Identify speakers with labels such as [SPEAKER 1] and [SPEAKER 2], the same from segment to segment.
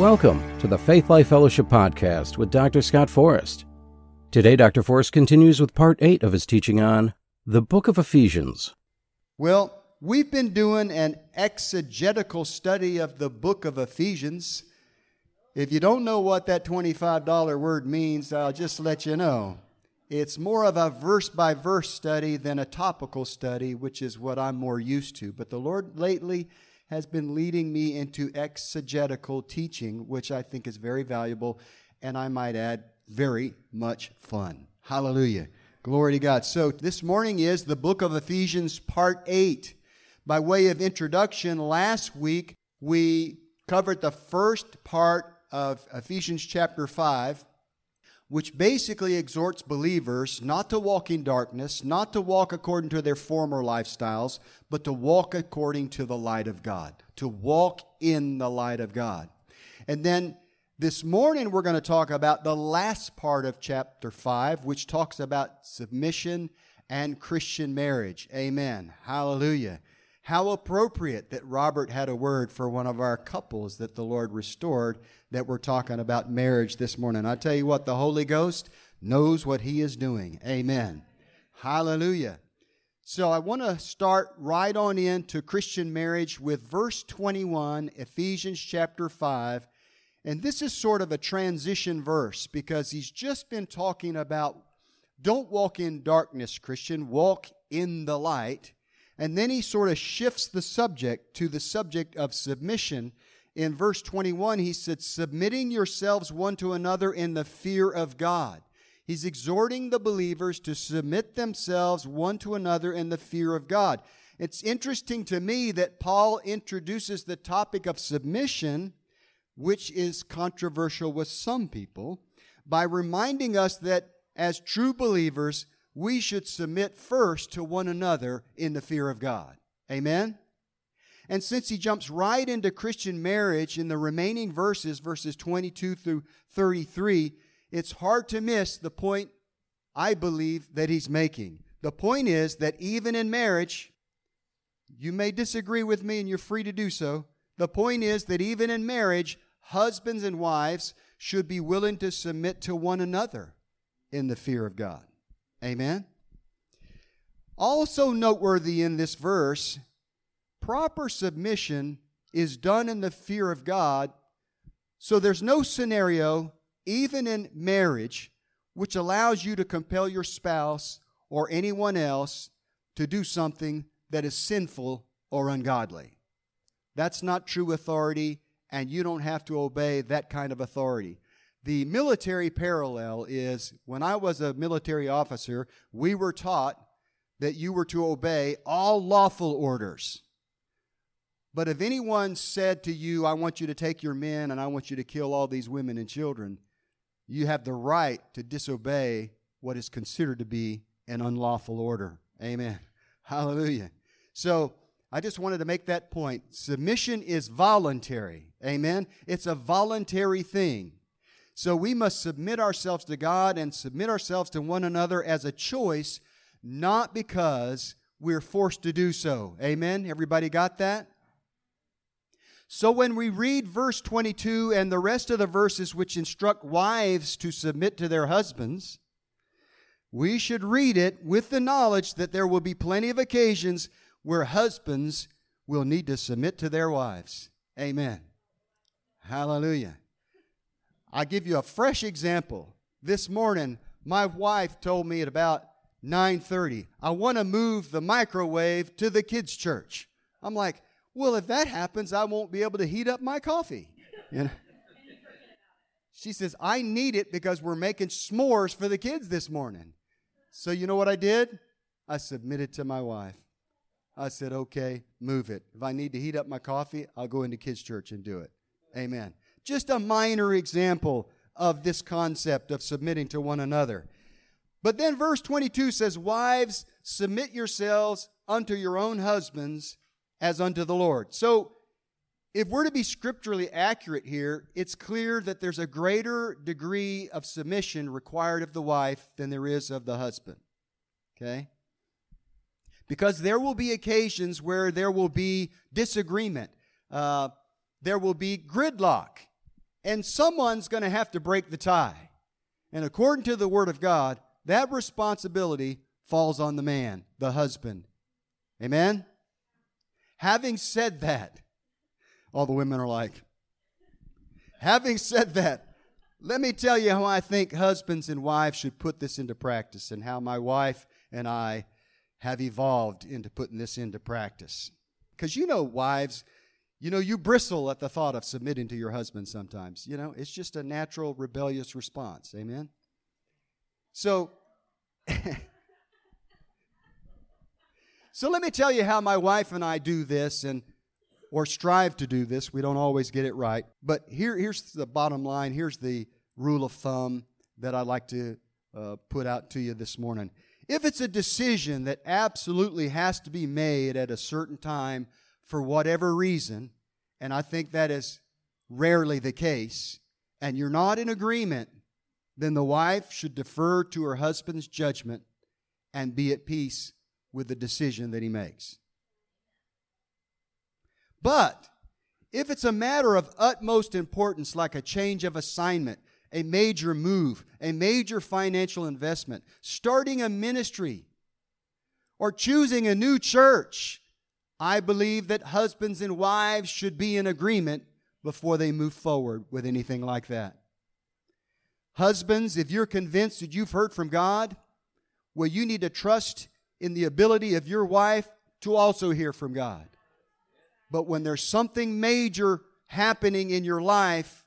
[SPEAKER 1] Welcome to the Faith Life Fellowship Podcast with Dr. Scott Forrest. Today, Dr. Forrest continues with part 8 of his teaching on the book of Ephesians.
[SPEAKER 2] Well, we've been doing an exegetical study of the book of Ephesians. If you don't know what that $25 word means, I'll just let you know. It's more of a verse by verse study than a topical study, which is what I'm more used to. But the Lord lately has been leading me into exegetical teaching, which I think is very valuable, and I might add, very much fun. Hallelujah. Glory to God. So this morning is the book of Ephesians, part 8. By way of introduction, last week we covered the first part of Ephesians chapter 5 which basically exhorts believers not to walk in darkness, not to walk according to their former lifestyles, but to walk according to the light of God, to walk in the light of God. And then this morning we're going to talk about the last part of chapter 5, which talks about submission and Christian marriage. Amen. Hallelujah. How appropriate that Robert had a word for one of our couples that the Lord restored that we're talking about marriage this morning. I tell you what, the Holy Ghost knows what he is doing. Amen. Hallelujah. So I want to start right on into Christian marriage with verse 21, Ephesians chapter 5. And this is sort of a transition verse because he's just been talking about don't walk in darkness, Christian, walk in the light. And then he sort of shifts the subject to the subject of submission. In verse 21, he said, Submitting yourselves one to another in the fear of God. He's exhorting the believers to submit themselves one to another in the fear of God. It's interesting to me that Paul introduces the topic of submission, which is controversial with some people, by reminding us that as true believers, we should submit first to one another in the fear of God. Amen? And since he jumps right into Christian marriage in the remaining verses, verses 22 through 33, it's hard to miss the point I believe that he's making. The point is that even in marriage, you may disagree with me and you're free to do so. The point is that even in marriage, husbands and wives should be willing to submit to one another in the fear of God. Amen. Also noteworthy in this verse, proper submission is done in the fear of God. So there's no scenario, even in marriage, which allows you to compel your spouse or anyone else to do something that is sinful or ungodly. That's not true authority, and you don't have to obey that kind of authority. The military parallel is when I was a military officer, we were taught that you were to obey all lawful orders. But if anyone said to you, I want you to take your men and I want you to kill all these women and children, you have the right to disobey what is considered to be an unlawful order. Amen. Hallelujah. So I just wanted to make that point. Submission is voluntary. Amen. It's a voluntary thing. So we must submit ourselves to God and submit ourselves to one another as a choice, not because we're forced to do so. Amen? Everybody got that? So when we read verse 22 and the rest of the verses which instruct wives to submit to their husbands, we should read it with the knowledge that there will be plenty of occasions where husbands will need to submit to their wives. Amen. Hallelujah. I'll give you a fresh example. This morning, my wife told me at about 9:30, "I want to move the microwave to the kids' church." I'm like, "Well, if that happens, I won't be able to heat up my coffee." You know? She says, "I need it because we're making s'mores for the kids this morning." So you know what I did? I submitted to my wife. I said, "Okay, move it. If I need to heat up my coffee, I'll go into kids' church and do it." Amen. Just a minor example of this concept of submitting to one another. But then verse 22 says, Wives, submit yourselves unto your own husbands as unto the Lord. So, if we're to be scripturally accurate here, it's clear that there's a greater degree of submission required of the wife than there is of the husband. Okay? Because there will be occasions where there will be disagreement, uh, there will be gridlock And someone's going to have to break the tie. And according to the Word of God, that responsibility falls on the man, the husband. Amen? Having said that, all the women are like, having said that, let me tell you how I think husbands and wives should put this into practice and how my wife and I have evolved into putting this into practice. Because you know, wives, you know, you bristle at the thought of submitting to your husband sometimes. You know, it's just a natural rebellious response. Amen? So, so let me tell you how my wife and I do this and or strive to do this. We don't always get it right. But here, here's the bottom line. Here's the rule of thumb that I'd like to uh, put out to you this morning. If it's a decision that absolutely has to be made at a certain time for whatever reason, and I think that is rarely the case, and you're not in agreement, then the wife should defer to her husband's judgment and be at peace with the decision that he makes. But if it's a matter of utmost importance, like a change of assignment, a major move, a major financial investment, starting a ministry, or choosing a new church, I believe that husbands and wives should be in agreement before they move forward with anything like that. Husbands, if you're convinced that you've heard from God, well, you need to trust in the ability of your wife to also hear from God. But when there's something major happening in your life,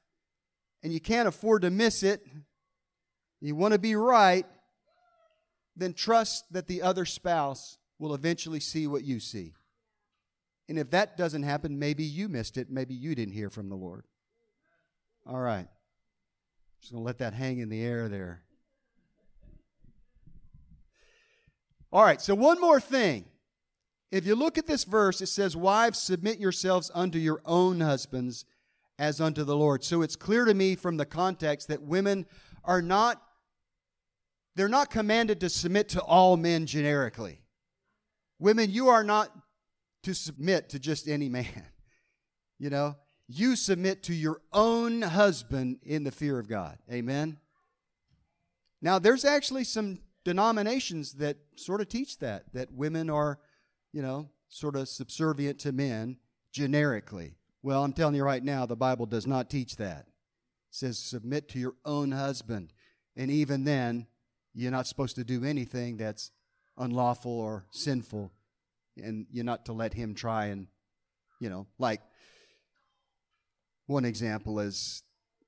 [SPEAKER 2] and you can't afford to miss it, you want to be right, then trust that the other spouse will eventually see what you see. And if that doesn't happen, maybe you missed it. Maybe you didn't hear from the Lord. All right. Just going to let that hang in the air there. All right, so one more thing. If you look at this verse, it says, Wives, submit yourselves unto your own husbands as unto the Lord. So it's clear to me from the context that women are not they're not commanded to submit to all men generically. Women, you are not to submit to just any man. You know, you submit to your own husband in the fear of God. Amen. Now, there's actually some denominations that sort of teach that that women are, you know, sort of subservient to men generically. Well, I'm telling you right now, the Bible does not teach that. It says, submit to your own husband. And even then, you're not supposed to do anything that's unlawful or sinful. And you're not to let him try and, you know, like one example is,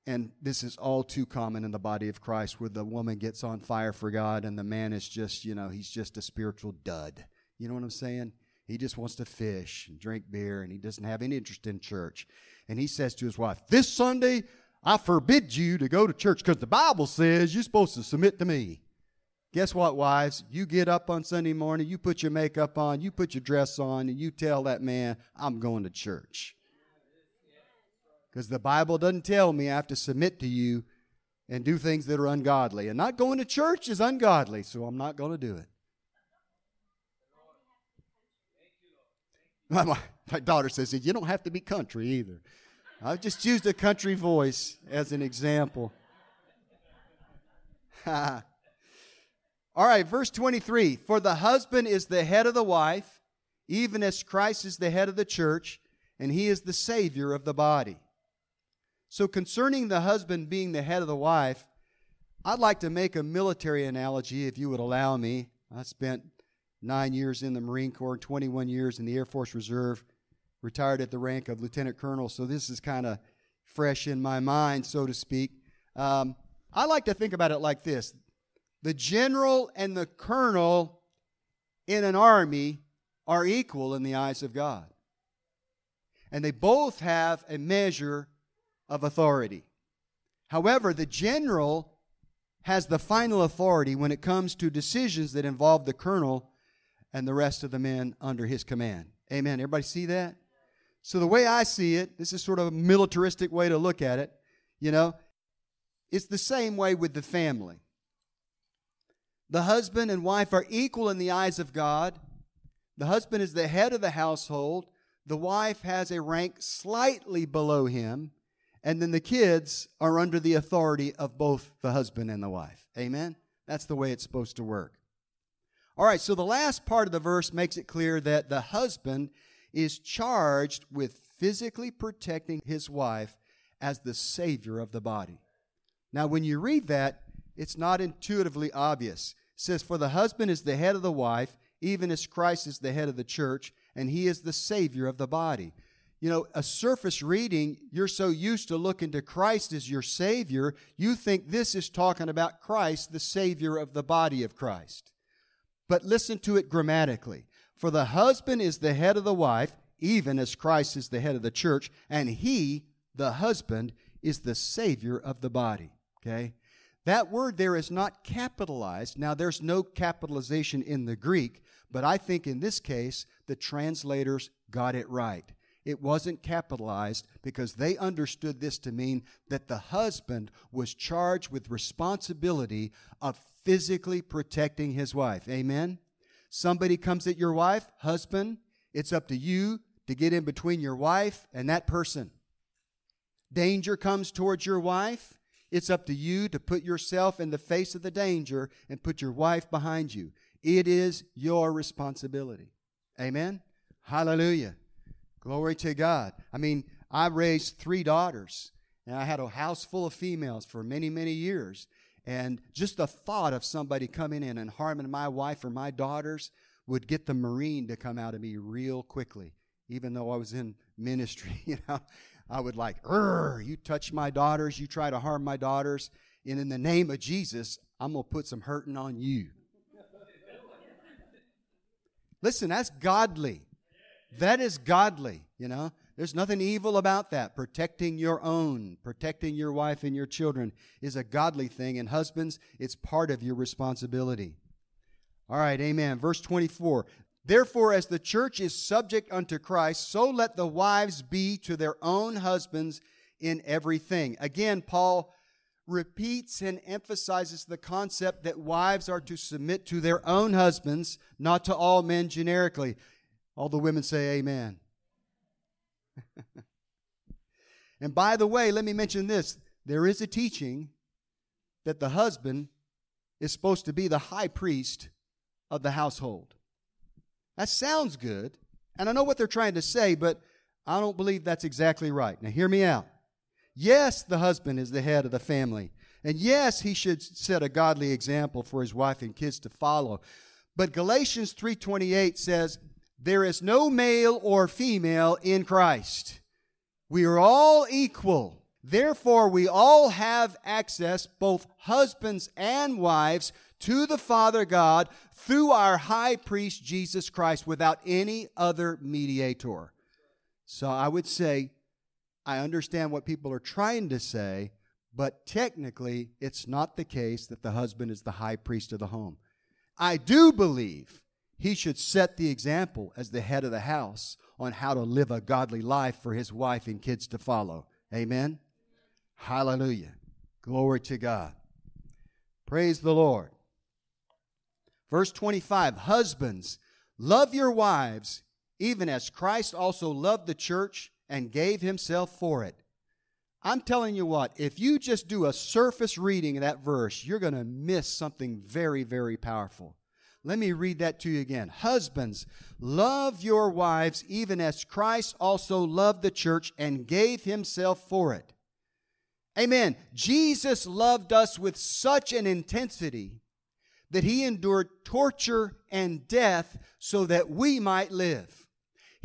[SPEAKER 2] and this is all too common in the body of Christ, where the woman gets on fire for God and the man is just, you know, he's just a spiritual dud. You know what I'm saying? He just wants to fish and drink beer and he doesn't have any interest in church. And he says to his wife, This Sunday, I forbid you to go to church because the Bible says you're supposed to submit to me. Guess what, wives? You get up on Sunday morning, you put your makeup on, you put your dress on, and you tell that man, I'm going to church. Because the Bible doesn't tell me I have to submit to you and do things that are ungodly. And not going to church is ungodly, so I'm not going to do it. My, my daughter says, You don't have to be country either. I just used a country voice as an example. All right, verse 23 For the husband is the head of the wife, even as Christ is the head of the church, and he is the Savior of the body. So, concerning the husband being the head of the wife, I'd like to make a military analogy, if you would allow me. I spent nine years in the Marine Corps, 21 years in the Air Force Reserve, retired at the rank of lieutenant colonel. So this is kind of fresh in my mind, so to speak. Um, I like to think about it like this the general and the colonel in an army are equal in the eyes of God. And they both have a measure of authority. However, the general has the final authority when it comes to decisions that involve the colonel and the rest of the men under his command. Amen. Everybody see that? So, the way I see it, this is sort of a militaristic way to look at it, you know, it's the same way with the family. The husband and wife are equal in the eyes of God. The husband is the head of the household. The wife has a rank slightly below him. and then the kids are under the authority of both the husband and the wife. Amen? That's the way it's supposed to work. All right, so the last part of the verse makes it clear that the husband is charged with physically protecting his wife as the savior of the body. Now, when you read that, it's not intuitively obvious. It says, For the husband is the head of the wife, even as Christ is the head of the church, and he is the savior of the body. You know, a surface reading, you're so used to looking to Christ as your savior, you think this is talking about Christ, the savior of the body of Christ. But listen to it grammatically. For the husband is the head of the wife, even as Christ is the head of the church, and he, the husband, is the savior of the body. Okay? That word there is not capitalized. Now, there's no capitalization in the Greek, but I think in this case, the translators got it right. It wasn't capitalized because they understood this to mean that the husband was charged with responsibility of physically protecting his wife. Amen? Somebody comes at your wife, husband, it's up to you to get in between your wife and that person. Danger comes towards your wife, it's up to you to put yourself in the face of the danger and put your wife behind you. It is your responsibility. Amen? Hallelujah. Glory to God. I mean, I raised three daughters, and I had a house full of females for many, many years. And just the thought of somebody coming in and harming my wife or my daughters would get the Marine to come out of me real quickly. Even though I was in ministry, you know, I would like, you touch my daughters, you try to harm my daughters, and in the name of Jesus, I'm going to put some hurting on you. Listen, that's godly. That is godly, you know. There's nothing evil about that. Protecting your own, protecting your wife and your children is a godly thing. And husbands, it's part of your responsibility. All right, amen. Verse 24. Therefore, as the church is subject unto Christ, so let the wives be to their own husbands in everything. Again, Paul repeats and emphasizes the concept that wives are to submit to their own husbands, not to all men generically. All the women say amen. and by the way, let me mention this there is a teaching that the husband is supposed to be the high priest of the household. That sounds good, and I know what they're trying to say, but I don't believe that's exactly right. Now, hear me out. Yes, the husband is the head of the family. And yes, he should set a godly example for his wife and kids to follow. But Galatians 3:28 says, there is no male or female in Christ. We are all equal. Therefore, we all have access, both husbands and wives, to the Father God through our high priest Jesus Christ without any other mediator. So I would say, I understand what people are trying to say, but technically, it's not the case that the husband is the high priest of the home. I do believe he should set the example as the head of the house on how to live a godly life for his wife and kids to follow. Amen. Hallelujah. Glory to God. Praise the Lord. Verse 25 Husbands, love your wives, even as Christ also loved the church and gave himself for it. I'm telling you what, if you just do a surface reading of that verse, you're going to miss something very, very powerful. Let me read that to you again. Husbands, love your wives even as Christ also loved the church and gave himself for it. Amen. Jesus loved us with such an intensity that he endured torture and death so that we might live.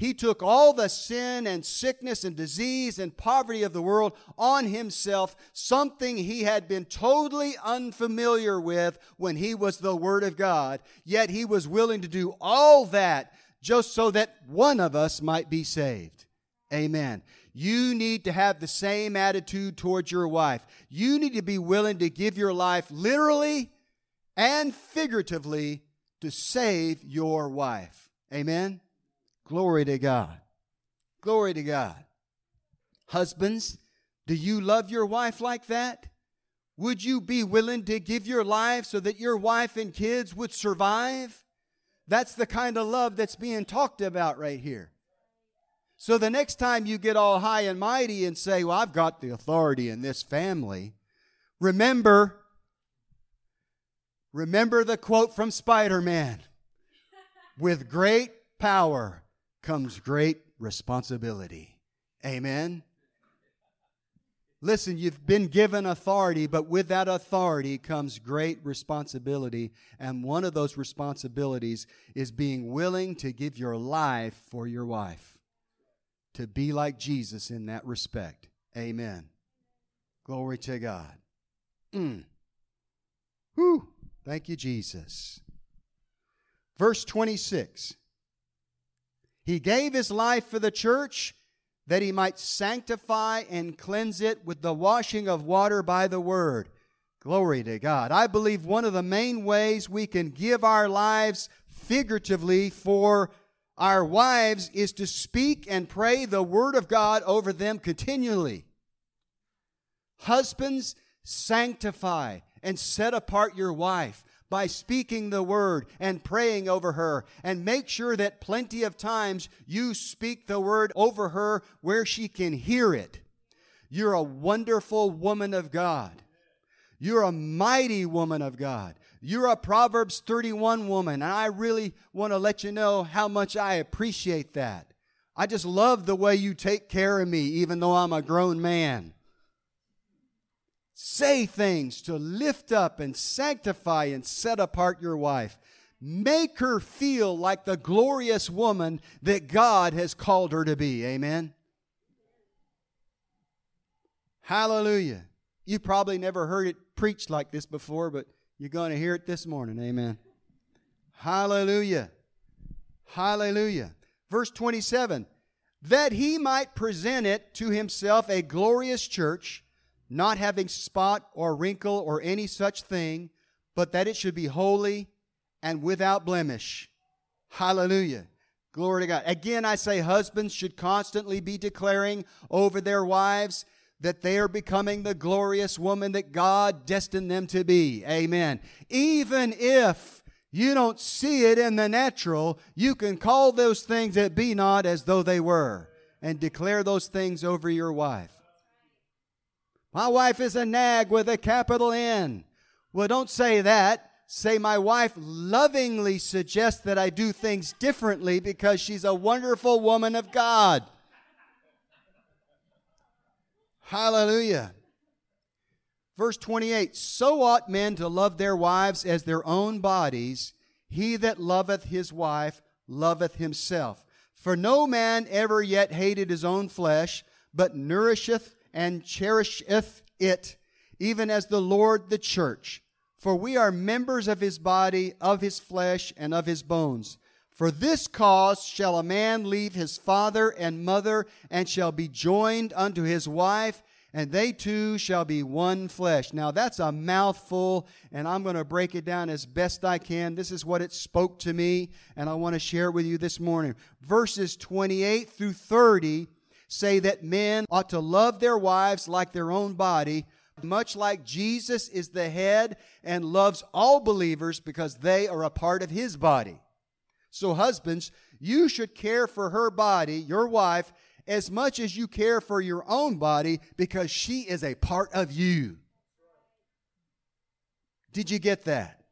[SPEAKER 2] He took all the sin and sickness and disease and poverty of the world on himself, something he had been totally unfamiliar with when he was the Word of God. Yet he was willing to do all that just so that one of us might be saved. Amen. You need to have the same attitude towards your wife. You need to be willing to give your life literally and figuratively to save your wife. Amen. Glory to God. Glory to God. Husbands, do you love your wife like that? Would you be willing to give your life so that your wife and kids would survive? That's the kind of love that's being talked about right here. So the next time you get all high and mighty and say, Well, I've got the authority in this family, remember, remember the quote from Spider Man with great power comes great responsibility. Amen. Listen, you've been given authority, but with that authority comes great responsibility. And one of those responsibilities is being willing to give your life for your wife, to be like Jesus in that respect. Amen. Glory to God. Mm. Whew. Thank you, Jesus. Verse 26 He gave his life for the church that he might sanctify and cleanse it with the washing of water by the word. Glory to God. I believe one of the main ways we can give our lives figuratively for our wives is to speak and pray the word of God over them continually. Husbands, sanctify and set apart your wife by speaking the word and praying over her. And make sure that plenty of times you speak the word over her where she can hear it. You're a wonderful woman of God. You're a mighty woman of God. You're a Proverbs 31 woman. And I really want to let you know how much I appreciate that. I just love the way you take care of me, even though I'm a grown man. Say things to lift up and sanctify and set apart your wife. Make her feel like the glorious woman that God has called her to be. Amen. Hallelujah. You probably never heard it preached like this before, but you're going to hear it this morning. Amen. Hallelujah. Hallelujah. Verse 27 that he might present it to himself a glorious church not having spot or wrinkle or any such thing, but that it should be holy and without blemish. Hallelujah. Glory to God. Again, I say husbands should constantly be declaring over their wives that they are becoming the glorious woman that God destined them to be. Amen. Even if you don't see it in the natural, you can call those things that be not as though they were and declare those things over your wife. My wife is a nag with a capital N. Well, don't say that. Say, my wife lovingly suggests that I do things differently because she's a wonderful woman of God. Hallelujah. Verse 28 So ought men to love their wives as their own bodies. He that loveth his wife loveth himself. For no man ever yet hated his own flesh, but nourisheth and cherisheth it, even as the Lord the church. For we are members of his body, of his flesh, and of his bones. For this cause shall a man leave his father and mother, and shall be joined unto his wife, and they two shall be one flesh. Now that's a mouthful, and I'm going to break it down as best I can. This is what it spoke to me, and I want to share it with you this morning. Verses 28 through 30 say that men ought to love their wives like their own body, much like Jesus is the head and loves all believers because they are a part of his body. So, husbands, you should care for her body, your wife, as much as you care for your own body because she is a part of you. Did you get that?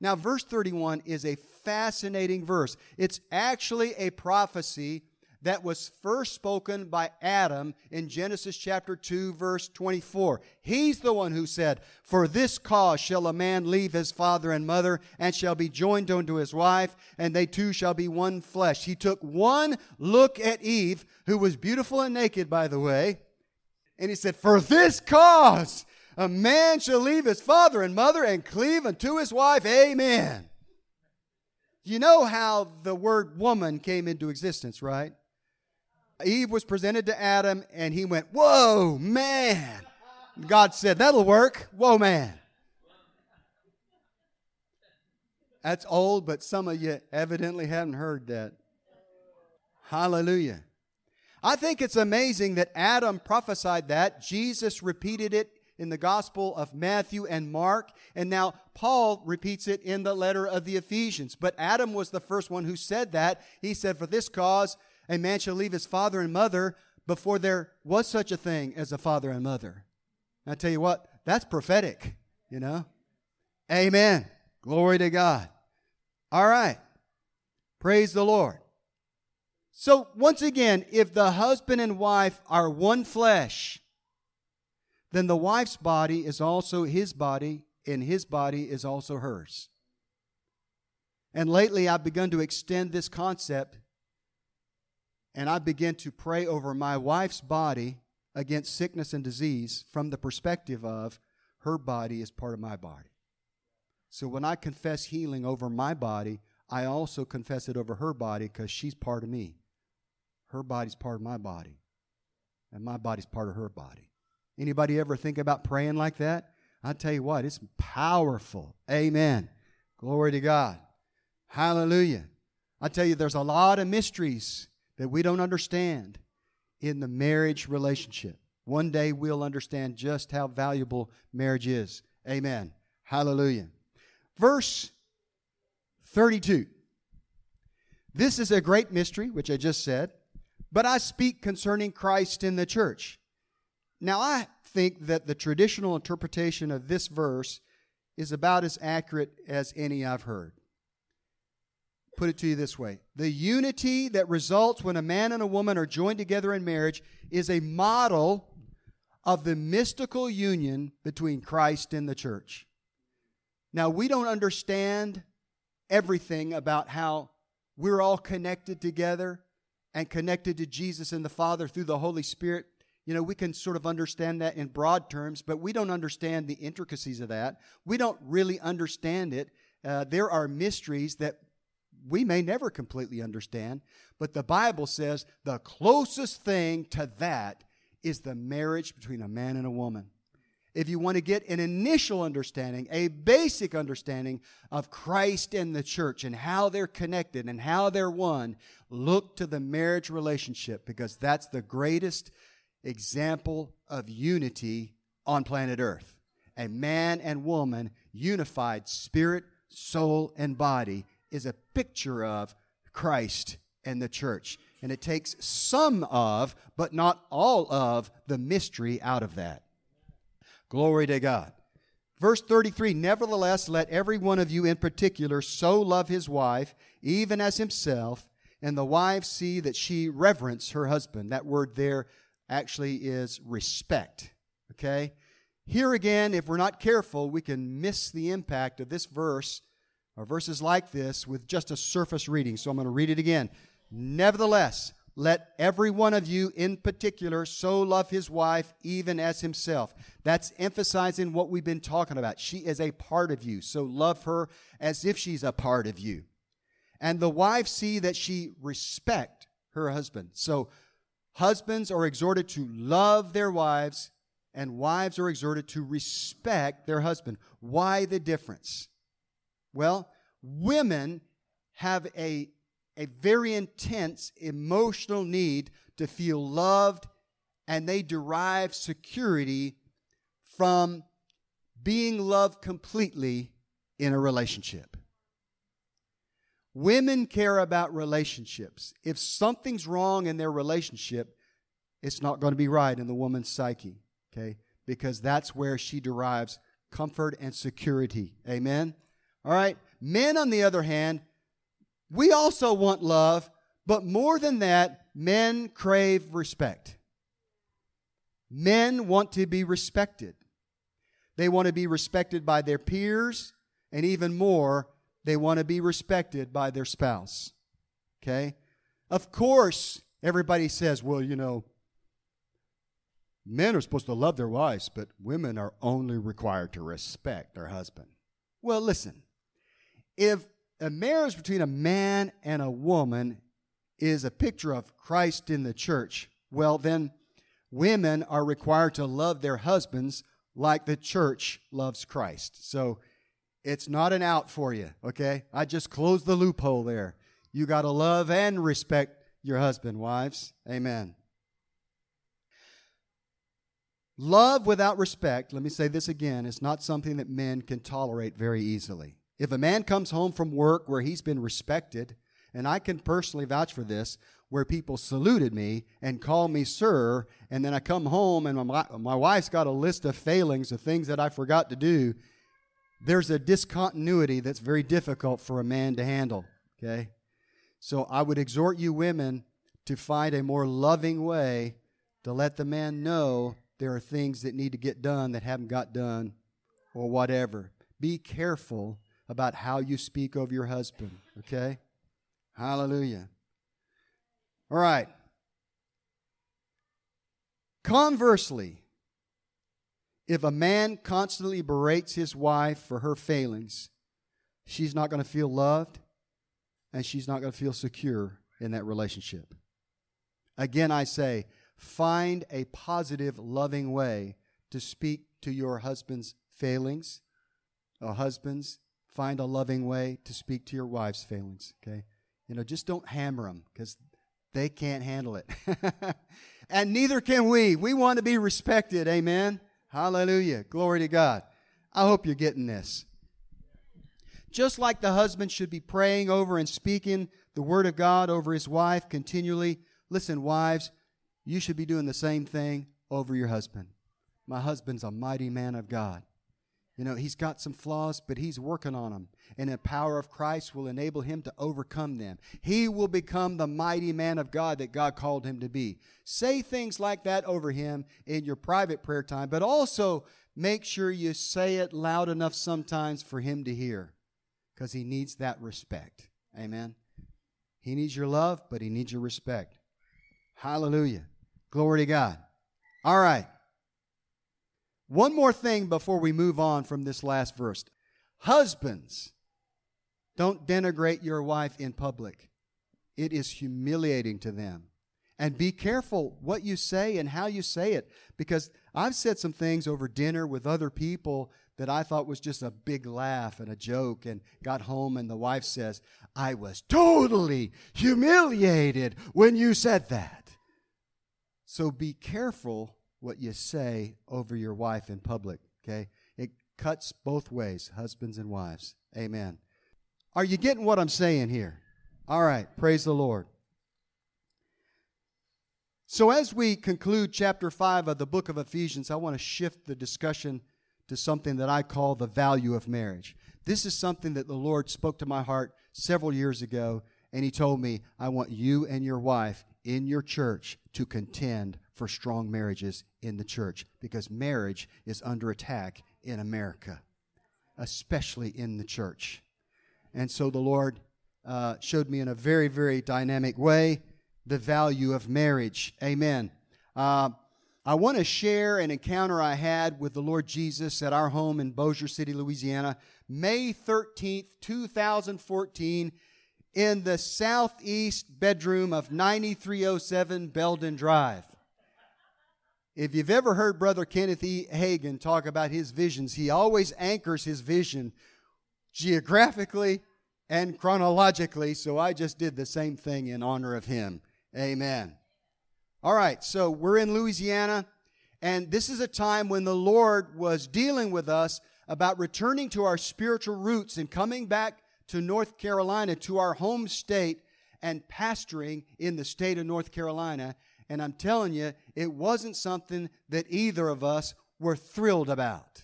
[SPEAKER 2] Now, verse 31 is a fascinating verse. It's actually a prophecy that was first spoken by Adam in Genesis chapter 2, verse 24. He's the one who said, For this cause shall a man leave his father and mother, and shall be joined unto his wife, and they two shall be one flesh. He took one look at Eve, who was beautiful and naked, by the way, and he said, For this cause a man shall leave his father and mother and cleave unto his wife. Amen. You know how the word woman came into existence, right? Eve was presented to Adam, and he went, Whoa, man. God said, That'll work. Whoa, man. That's old, but some of you evidently haven't heard that. Hallelujah. I think it's amazing that Adam prophesied that. Jesus repeated it in the Gospel of Matthew and Mark, and now Paul repeats it in the letter of the Ephesians. But Adam was the first one who said that. He said, For this cause A man shall leave his father and mother before there was such a thing as a father and mother. And I tell you what, that's prophetic, you know? Amen. Glory to God. All right. Praise the Lord. So, once again, if the husband and wife are one flesh, then the wife's body is also his body, and his body is also hers. And lately, I've begun to extend this concept, and I begin to pray over my wife's body against sickness and disease from the perspective of her body is part of my body. So when I confess healing over my body, I also confess it over her body because she's part of me. Her body's part of my body, and my body's part of her body. Anybody ever think about praying like that? I tell you what, it's powerful. Amen. Glory to God. Hallelujah. I tell you, there's a lot of mysteries that we don't understand in the marriage relationship. One day we'll understand just how valuable marriage is. Amen. Hallelujah. Verse 32. This is a great mystery, which I just said, but I speak concerning Christ in the church. Now, I think that the traditional interpretation of this verse is about as accurate as any I've heard. Put it to you this way The unity that results when a man and a woman are joined together in marriage is a model of the mystical union between Christ and the church. Now, we don't understand everything about how we're all connected together and connected to Jesus and the Father through the Holy Spirit. You know, we can sort of understand that in broad terms, but we don't understand the intricacies of that. We don't really understand it. Uh, there are mysteries that we may never completely understand, but the Bible says the closest thing to that is the marriage between a man and a woman if you want to get an initial understanding, a basic understanding of Christ and the church and how they're connected and how they're one, look to the marriage relationship because that's the greatest example of unity on planet Earth. A man and woman unified spirit, soul, and body is a picture of Christ and the church. And it takes some of, but not all of, the mystery out of that. Glory to God. Verse 33 Nevertheless, let every one of you in particular so love his wife, even as himself, and the wife see that she reverence her husband. That word there actually is respect. Okay? Here again, if we're not careful, we can miss the impact of this verse or verses like this with just a surface reading. So I'm going to read it again. Nevertheless, let every one of you in particular so love his wife even as himself. That's emphasizing what we've been talking about. She is a part of you, so love her as if she's a part of you. And the wife see that she respect her husband. So husbands are exhorted to love their wives and wives are exhorted to respect their husband. Why the difference? Well, women have a a very intense emotional need to feel loved, and they derive security from being loved completely in a relationship. Women care about relationships. If something's wrong in their relationship, it's not going to be right in the woman's psyche, okay? Because that's where she derives comfort and security. Amen? All right? Men, on the other hand, we also want love, but more than that, men crave respect. Men want to be respected. They want to be respected by their peers, and even more, they want to be respected by their spouse. Okay? Of course, everybody says, well, you know, men are supposed to love their wives, but women are only required to respect their husband. Well, listen, if a marriage between a man and a woman is a picture of Christ in the church, well, then women are required to love their husbands like the church loves Christ. So it's not an out for you, okay? I just closed the loophole there. You got to love and respect your husband, wives. Amen. Love without respect, let me say this again, is not something that men can tolerate very easily. If a man comes home from work where he's been respected And I can personally vouch for this where people saluted me and called me sir, and then I come home and my, my wife's got a list of failings of things that I forgot to do. There's a discontinuity that's very difficult for a man to handle, okay? So I would exhort you women to find a more loving way to let the man know there are things that need to get done that haven't got done or whatever. Be careful about how you speak of your husband, okay? Hallelujah. All right. Conversely, if a man constantly berates his wife for her failings, she's not going to feel loved and she's not going to feel secure in that relationship. Again, I say, find a positive, loving way to speak to your husband's failings. a husbands, find a loving way to speak to your wife's failings, okay? You know, just don't hammer them because they can't handle it. and neither can we. We want to be respected. Amen. Hallelujah. Glory to God. I hope you're getting this. Just like the husband should be praying over and speaking the word of God over his wife continually, listen, wives, you should be doing the same thing over your husband. My husband's a mighty man of God. You know, he's got some flaws, but he's working on them. And the power of Christ will enable him to overcome them. He will become the mighty man of God that God called him to be. Say things like that over him in your private prayer time, but also make sure you say it loud enough sometimes for him to hear because he needs that respect. Amen. He needs your love, but he needs your respect. Hallelujah. Glory to God. All right. One more thing before we move on from this last verse. Husbands, don't denigrate your wife in public. It is humiliating to them. And be careful what you say and how you say it because I've said some things over dinner with other people that I thought was just a big laugh and a joke and got home and the wife says, I was totally humiliated when you said that. So be careful what you say over your wife in public, okay? It cuts both ways, husbands and wives. Amen. Are you getting what I'm saying here? All right, praise the Lord. So, as we conclude chapter 5 of the book of Ephesians, I want to shift the discussion to something that I call the value of marriage. This is something that the Lord spoke to my heart several years ago, and He told me, I want you and your wife in your church to contend for strong marriages in the church because marriage is under attack in America, especially in the church. And so the Lord uh, showed me in a very, very dynamic way the value of marriage. Amen. Uh, I want to share an encounter I had with the Lord Jesus at our home in Bossier City, Louisiana, May 13th, 2014 in the southeast bedroom of 9307 Belden Drive. If you've ever heard Brother Kenneth E. Hagin talk about his visions, he always anchors his vision geographically and chronologically, so I just did the same thing in honor of him. Amen. All right, so we're in Louisiana, and this is a time when the Lord was dealing with us about returning to our spiritual roots and coming back to North Carolina, to our home state, and pastoring in the state of North Carolina and I'm telling you, it wasn't something that either of us were thrilled about.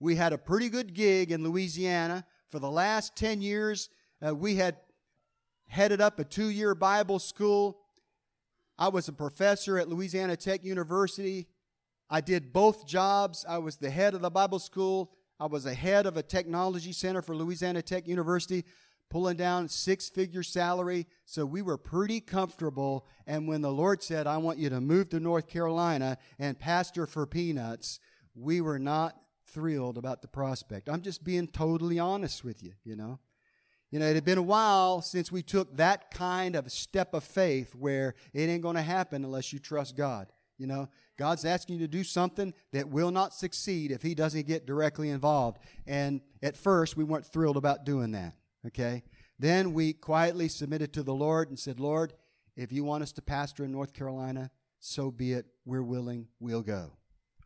[SPEAKER 2] We had a pretty good gig in Louisiana. For the last 10 years, uh, we had headed up a two year Bible school. I was a professor at Louisiana Tech University. I did both jobs. I was the head of the Bible school. I was the head of a technology center for Louisiana Tech University pulling down six figure salary. So we were pretty comfortable. And when the Lord said, I want you to move to North Carolina and pastor for peanuts, we were not thrilled about the prospect. I'm just being totally honest with you, you know. You know, it had been a while since we took that kind of step of faith where it ain't going to happen unless you trust God. You know, God's asking you to do something that will not succeed if He doesn't get directly involved. And at first, we weren't thrilled about doing that. Okay? Then we quietly submitted to the Lord and said, Lord, if you want us to pastor in North Carolina, so be it. We're willing. We'll go.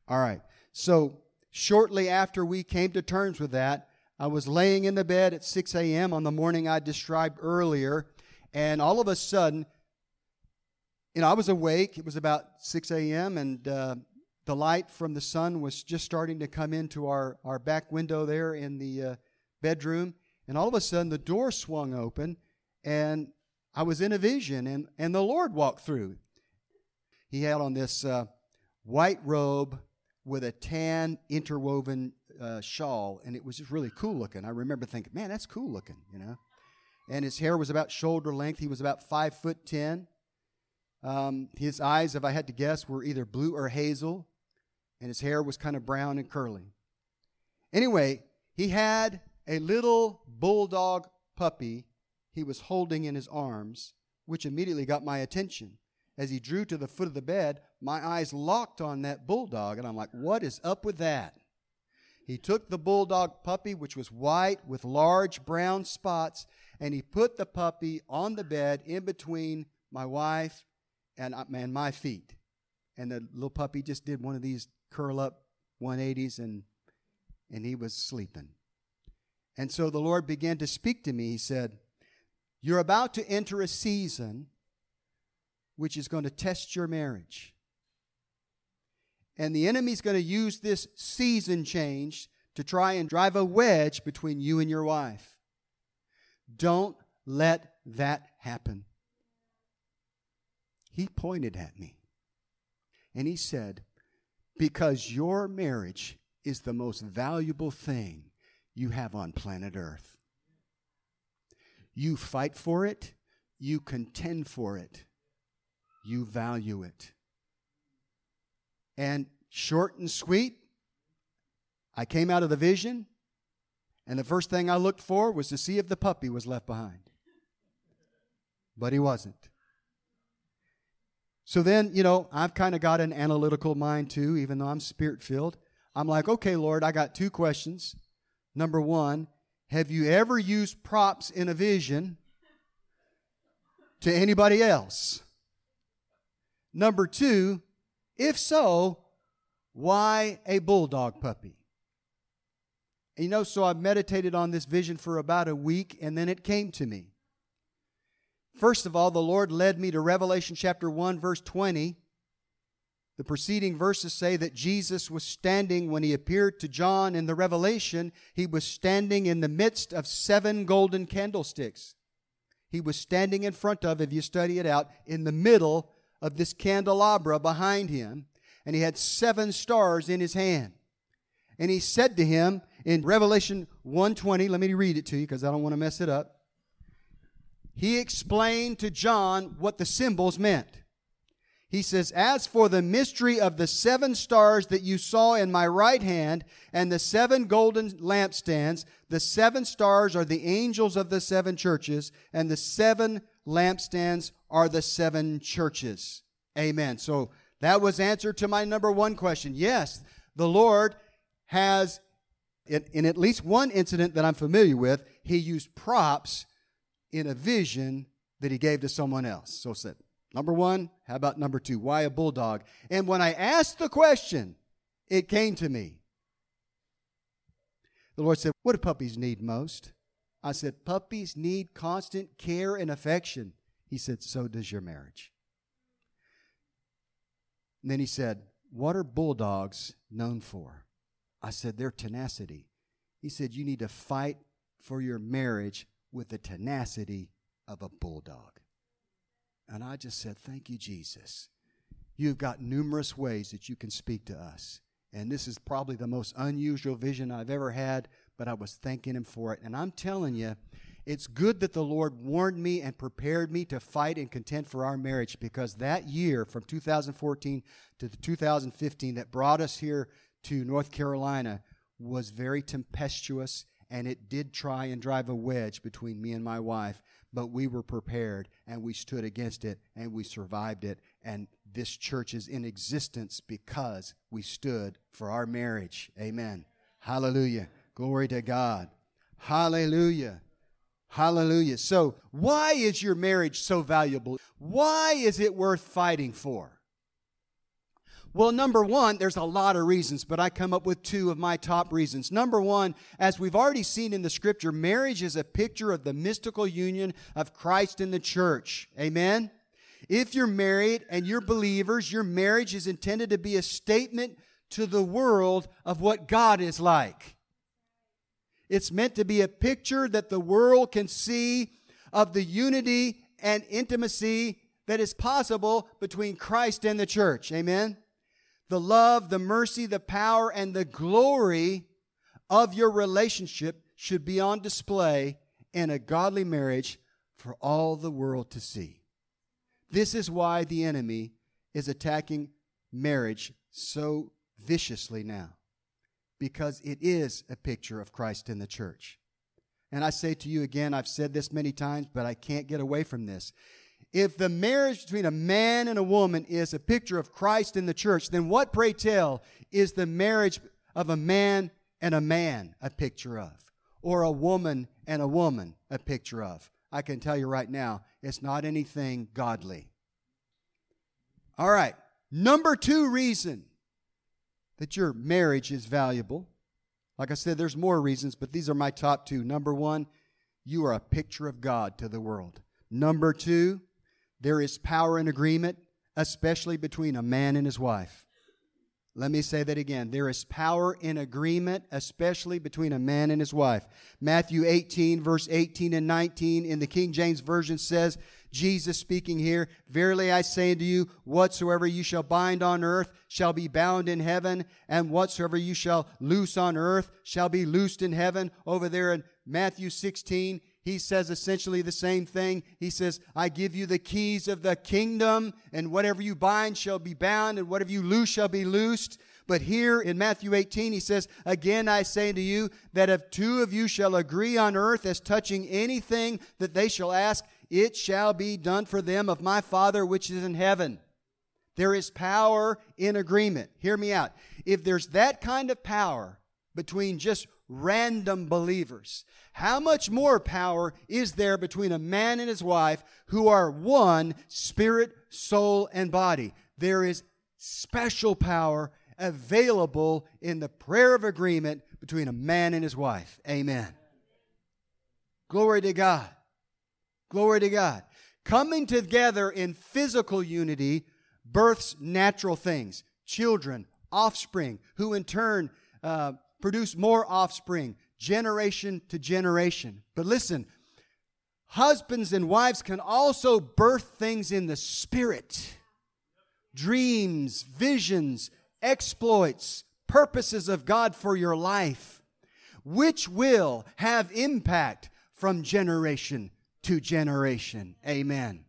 [SPEAKER 2] All right. So shortly after we came to terms with that, I was laying in the bed at 6 a.m. on the morning I described earlier, And all of a sudden, you know, I was awake. It was about 6 a.m., and uh, the light from the sun was just starting to come into our, our back window there in the uh, bedroom. And all of a sudden, the door swung open, and I was in a vision, and, and the Lord walked through. He had on this uh, white robe with a tan interwoven uh, shawl, and it was just really cool looking. I remember thinking, man, that's cool looking, you know. And his hair was about shoulder length. He was about five foot ten. Um, his eyes, if I had to guess, were either blue or hazel, and his hair was kind of brown and curly. Anyway, he had a little bulldog puppy he was holding in his arms, which immediately got my attention. As he drew to the foot of the bed, my eyes locked on that bulldog, and I'm like, what is up with that? He took the bulldog puppy, which was white with large brown spots, and he put the puppy on the bed in between my wife and, uh, and my feet. And the little puppy just did one of these curl up 180s, and, and he was sleeping. And so the Lord began to speak to me. He said, You're about to enter a season which is going to test your marriage. And the enemy's going to use this season change to try and drive a wedge between you and your wife. Don't let that happen. He pointed at me and he said, Because your marriage is the most valuable thing you have on planet Earth. You fight for it, you contend for it, you value it. And short and sweet, I came out of the vision, and the first thing I looked for was to see if the puppy was left behind. But he wasn't. So then, you know, I've kind of got an analytical mind too, even though I'm spirit filled. I'm like, okay, Lord, I got two questions. Number one, have you ever used props in a vision to anybody else? Number two, if so, why a bulldog puppy? And you know, so I meditated on this vision for about a week and then it came to me. First of all, the Lord led me to Revelation chapter 1, verse 20. The preceding verses say that Jesus was standing when he appeared to John in the Revelation, he was standing in the midst of seven golden candlesticks. He was standing in front of, if you study it out, in the middle of this candelabra behind him, and he had seven stars in his hand. And he said to him in Revelation 120, let me read it to you because I don't want to mess it up. He explained to John what the symbols meant. He says, As for the mystery of the seven stars that you saw in my right hand and the seven golden lampstands, the seven stars are the angels of the seven churches, and the seven lampstands are the seven churches. Amen. So that was answer to my number one question. Yes, the Lord has, in, in at least one incident that I'm familiar with, he used props in a vision that he gave to someone else. So said, number one, how about number two? Why a bulldog? And when I asked the question, it came to me. The Lord said, What do puppies need most? I said, Puppies need constant care and affection. He said, So does your marriage. And then he said, What are bulldogs known for? I said, Their tenacity. He said, You need to fight for your marriage with the tenacity of a bulldog. And I just said, Thank you, Jesus. You've got numerous ways that you can speak to us. And this is probably the most unusual vision I've ever had, but I was thanking Him for it. And I'm telling you, it's good that the Lord warned me and prepared me to fight and contend for our marriage because that year from 2014 to 2015 that brought us here to North Carolina was very tempestuous and it did try and drive a wedge between me and my wife, but we were prepared and we stood against it and we survived it. And this church is in existence because we stood for our marriage. Amen. Hallelujah. Glory to God. Hallelujah. Hallelujah. So, why is your marriage so valuable? Why is it worth fighting for? Well, number one, there's a lot of reasons, but I come up with two of my top reasons. Number one, as we've already seen in the scripture, marriage is a picture of the mystical union of Christ and the church. Amen? If you're married and you're believers, your marriage is intended to be a statement to the world of what God is like. It's meant to be a picture that the world can see of the unity and intimacy that is possible between Christ and the church. Amen? The love, the mercy, the power, and the glory of your relationship should be on display in a godly marriage for all the world to see. This is why the enemy is attacking marriage so viciously now, because it is a picture of Christ in the church. And I say to you again, I've said this many times, but I can't get away from this. If the marriage between a man and a woman is a picture of Christ in the church, then what, pray tell, is the marriage of a man and a man a picture of? Or a woman and a woman a picture of? I can tell you right now, it's not anything godly. All right, number two reason that your marriage is valuable. Like I said, there's more reasons, but these are my top two. Number one, you are a picture of God to the world. Number two, there is power in agreement, especially between a man and his wife. Let me say that again. There is power in agreement, especially between a man and his wife. Matthew 18, verse 18 and 19 in the King James Version says, Jesus speaking here, Verily I say unto you, whatsoever you shall bind on earth shall be bound in heaven, and whatsoever you shall loose on earth shall be loosed in heaven. Over there in Matthew 16, he says essentially the same thing. He says, I give you the keys of the kingdom, and whatever you bind shall be bound, and whatever you loose shall be loosed. But here in Matthew 18, he says, Again I say to you that if two of you shall agree on earth as touching anything that they shall ask, it shall be done for them of my Father which is in heaven. There is power in agreement. Hear me out. If there's that kind of power between just random believers, how much more power is there between a man and his wife who are one spirit, soul, and body? There is special power available in the prayer of agreement between a man and his wife. Amen. Glory to God. Glory to God. Coming together in physical unity births natural things children, offspring, who in turn uh, produce more offspring, generation to generation. But listen, husbands and wives can also birth things in the spirit dreams, visions, exploits, purposes of God for your life, which will have impact from generation to generation. Amen.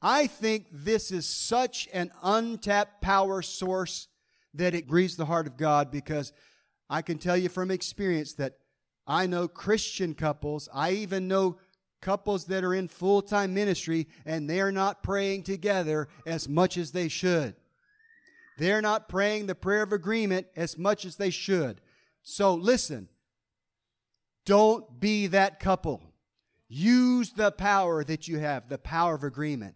[SPEAKER 2] I think this is such an untapped power source that it grieves the heart of God because I can tell you from experience that I know Christian couples, I even know couples that are in full time ministry, and they're not praying together as much as they should. They're not praying the prayer of agreement as much as they should. So listen, don't be that couple. Use the power that you have, the power of agreement.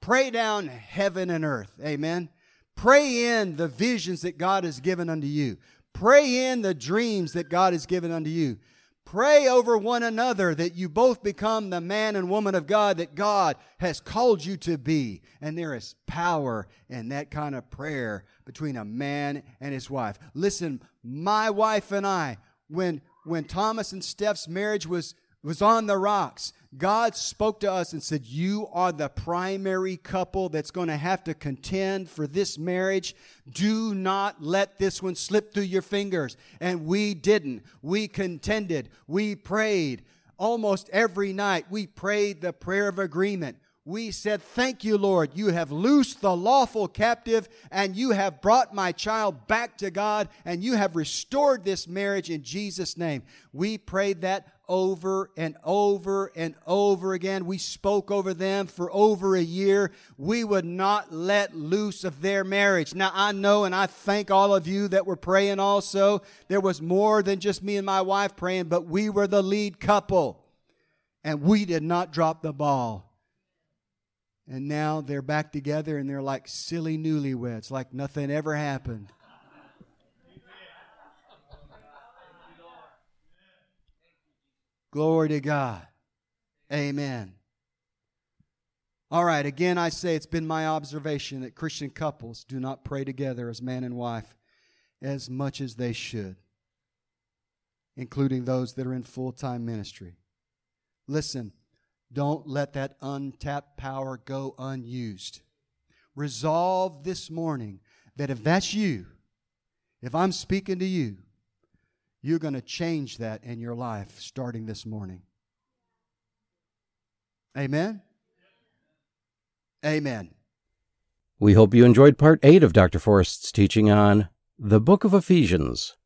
[SPEAKER 2] Pray down heaven and earth. Amen. Pray in the visions that God has given unto you. Pray in the dreams that God has given unto you. Pray over one another that you both become the man and woman of God that God has called you to be. And there is power in that kind of prayer between a man and his wife. Listen, my wife and I, when when Thomas and Steph's marriage was was on the rocks. God spoke to us and said, You are the primary couple that's going to have to contend for this marriage. Do not let this one slip through your fingers. And we didn't. We contended. We prayed. Almost every night, we prayed the prayer of agreement we said, Thank you, Lord. You have loosed the lawful captive, and you have brought my child back to God, and you have restored this marriage in Jesus' name. We prayed that over and over and over again. We spoke over them for over a year. We would not let loose of their marriage. Now, I know and I thank all of you that were praying also. There was more than just me and my wife praying, but we were the lead couple, and we did not drop the ball And now they're back together and they're like silly newlyweds, like nothing ever happened. Glory to God. Amen. All right, again, I say it's been my observation that Christian couples do not pray together as man and wife as much as they should, including those that are in full time ministry. Listen, don't let that untapped power go unused. Resolve this morning that if that's you, if I'm speaking to you, you're going to change that in your life starting this morning. Amen? Amen.
[SPEAKER 1] We hope you enjoyed part 8 of Dr. Forrest's teaching on the Book of Ephesians.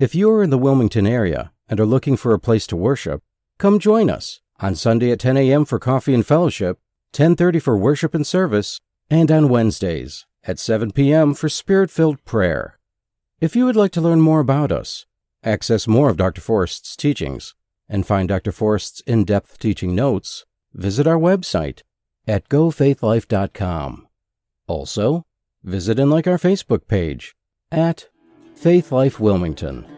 [SPEAKER 1] If you are in the Wilmington area and are looking for a place to worship, come join us on Sunday at 10 a.m. for coffee and fellowship, 10:30 for worship and service, and on Wednesdays at 7 p.m. for spirit-filled prayer. If you would like to learn more about us, access more of Dr. Forrest's teachings, and find Dr. Forrest's in-depth teaching notes, visit our website at gofaithlife.com. Also, visit and like our Facebook page at Faith Life Wilmington.